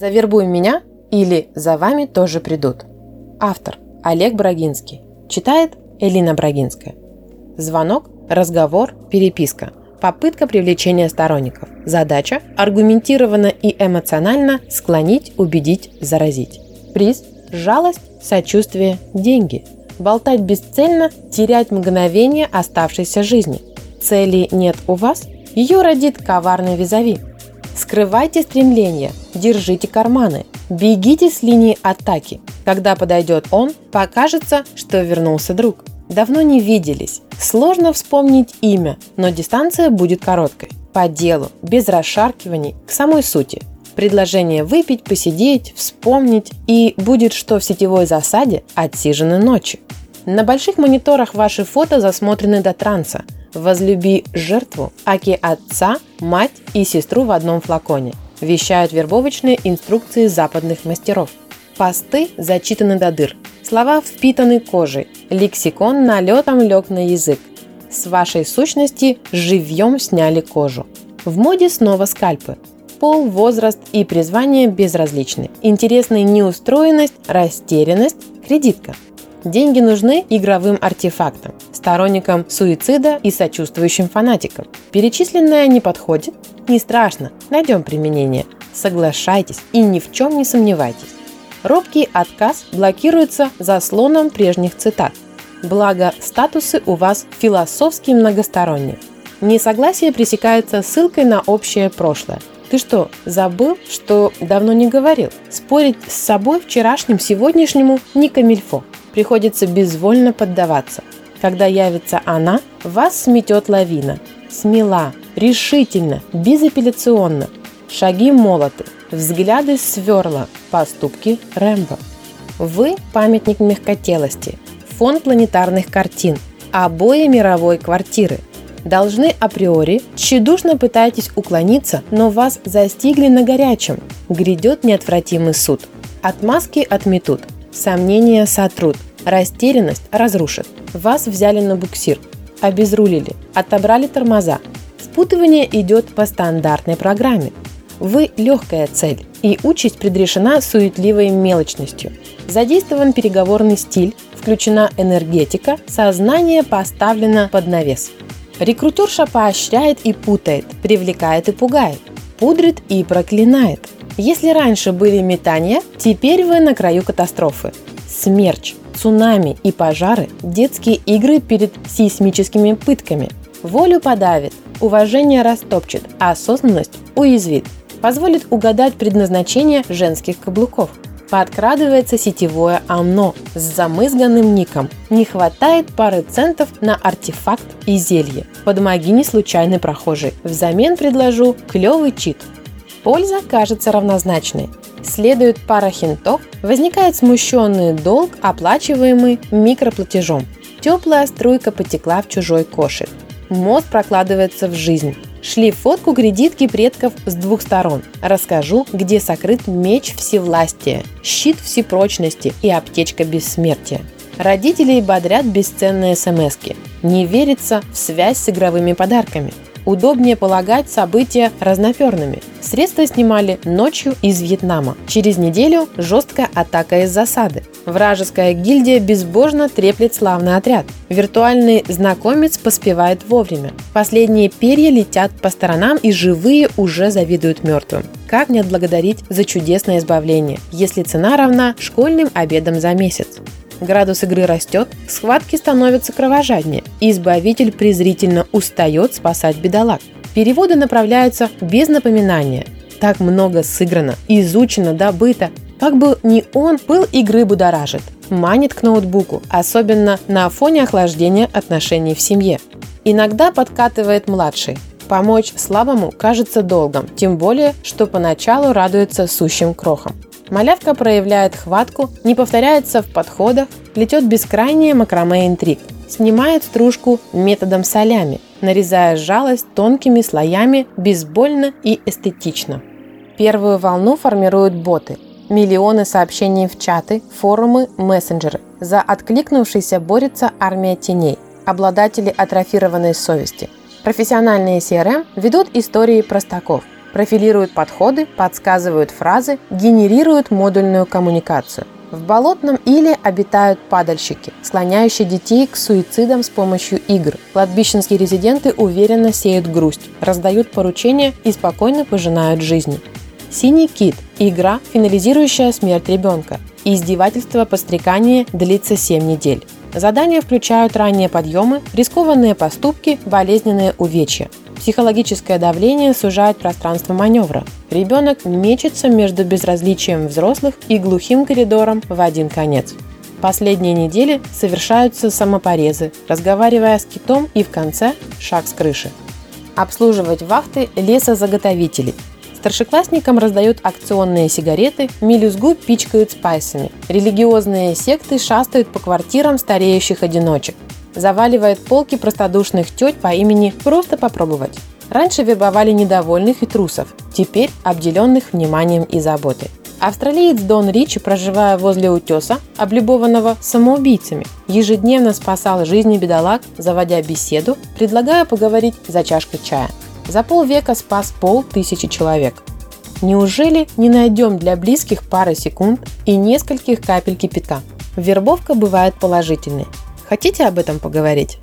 «Завербуй меня» или «За вами тоже придут». Автор Олег Брагинский. Читает Элина Брагинская. Звонок, разговор, переписка. Попытка привлечения сторонников. Задача – аргументированно и эмоционально склонить, убедить, заразить. Приз – жалость, сочувствие, деньги. Болтать бесцельно, терять мгновение оставшейся жизни. Цели нет у вас? Ее родит коварный визави – Скрывайте стремления, держите карманы, бегите с линии атаки. Когда подойдет он, покажется, что вернулся друг. Давно не виделись. Сложно вспомнить имя, но дистанция будет короткой. По делу, без расшаркиваний, к самой сути. Предложение выпить, посидеть, вспомнить, и будет что в сетевой засаде отсижены ночи. На больших мониторах ваши фото засмотрены до транса – «Возлюби жертву, аки отца, мать и сестру в одном флаконе», вещают вербовочные инструкции западных мастеров. Посты зачитаны до дыр, слова впитаны кожей, лексикон налетом лег на язык. С вашей сущности живьем сняли кожу. В моде снова скальпы. Пол, возраст и призвание безразличны. Интересны неустроенность, растерянность, кредитка – Деньги нужны игровым артефактам, сторонникам суицида и сочувствующим фанатикам. Перечисленное не подходит? Не страшно, найдем применение. Соглашайтесь и ни в чем не сомневайтесь. Робкий отказ блокируется заслоном прежних цитат. Благо, статусы у вас философски многосторонние. Несогласие пресекается ссылкой на общее прошлое. Ты что, забыл, что давно не говорил? Спорить с собой вчерашним, сегодняшнему не камильфо приходится безвольно поддаваться. Когда явится она, вас сметет лавина. Смела, решительно, безапелляционно. Шаги молоты, взгляды сверла, поступки Рэмбо. Вы – памятник мягкотелости, фон планетарных картин, обои мировой квартиры. Должны априори, тщедушно пытаетесь уклониться, но вас застигли на горячем. Грядет неотвратимый суд. Отмазки отметут, Сомнения сотрут, растерянность разрушит. Вас взяли на буксир, обезрулили, отобрали тормоза. Спутывание идет по стандартной программе. Вы легкая цель, и участь предрешена суетливой мелочностью. Задействован переговорный стиль, включена энергетика, сознание поставлено под навес. Рекрутерша поощряет и путает, привлекает и пугает, пудрит и проклинает – если раньше были метания, теперь вы на краю катастрофы. Смерч, цунами и пожары – детские игры перед сейсмическими пытками. Волю подавит, уважение растопчет, а осознанность уязвит. Позволит угадать предназначение женских каблуков. Подкрадывается сетевое ОМНО с замызганным ником. Не хватает пары центов на артефакт и зелье. Подмоги не случайный прохожий. Взамен предложу клевый чит – Польза кажется равнозначной. Следует пара хинтов, возникает смущенный долг, оплачиваемый микроплатежом. Теплая струйка потекла в чужой кошель. Мост прокладывается в жизнь. Шли фотку кредитки предков с двух сторон. Расскажу, где сокрыт меч всевластия, щит всепрочности и аптечка бессмертия. Родителей бодрят бесценные смс -ки. Не верится в связь с игровыми подарками – удобнее полагать события разноперными. Средства снимали ночью из Вьетнама. Через неделю жесткая атака из засады. Вражеская гильдия безбожно треплет славный отряд. Виртуальный знакомец поспевает вовремя. Последние перья летят по сторонам и живые уже завидуют мертвым. Как не отблагодарить за чудесное избавление, если цена равна школьным обедам за месяц? Градус игры растет, схватки становятся кровожаднее, и избавитель презрительно устает спасать бедолаг. Переводы направляются без напоминания. Так много сыграно, изучено, добыто. Как бы ни он, пыл игры будоражит, манит к ноутбуку, особенно на фоне охлаждения отношений в семье. Иногда подкатывает младший. Помочь слабому кажется долгом, тем более, что поначалу радуется сущим крохам. Малявка проявляет хватку, не повторяется в подходах, плетет бескрайнее макраме интриг, снимает стружку методом солями, нарезая жалость тонкими слоями безбольно и эстетично. Первую волну формируют боты. Миллионы сообщений в чаты, форумы, мессенджеры. За откликнувшийся борется армия теней, обладатели атрофированной совести. Профессиональные CRM ведут истории простаков – профилируют подходы, подсказывают фразы, генерируют модульную коммуникацию. В болотном иле обитают падальщики, склоняющие детей к суицидам с помощью игр. Кладбищенские резиденты уверенно сеют грусть, раздают поручения и спокойно пожинают жизни. «Синий кит» – игра, финализирующая смерть ребенка. Издевательство подстрекания длится 7 недель. Задания включают ранние подъемы, рискованные поступки, болезненные увечья. Психологическое давление сужает пространство маневра. Ребенок мечется между безразличием взрослых и глухим коридором в один конец. Последние недели совершаются самопорезы, разговаривая с китом и в конце – шаг с крыши. Обслуживать вахты лесозаготовителей – Старшеклассникам раздают акционные сигареты, мелюзгу пичкают спайсами. Религиозные секты шастают по квартирам стареющих одиночек. Заваливает полки простодушных теть по имени «Просто попробовать». Раньше вербовали недовольных и трусов, теперь обделенных вниманием и заботой. Австралиец Дон Ричи, проживая возле утеса, облюбованного самоубийцами, ежедневно спасал жизни бедолаг, заводя беседу, предлагая поговорить за чашкой чая. За полвека спас полтысячи человек. Неужели не найдем для близких пары секунд и нескольких капель кипятка? Вербовка бывает положительной. Хотите об этом поговорить?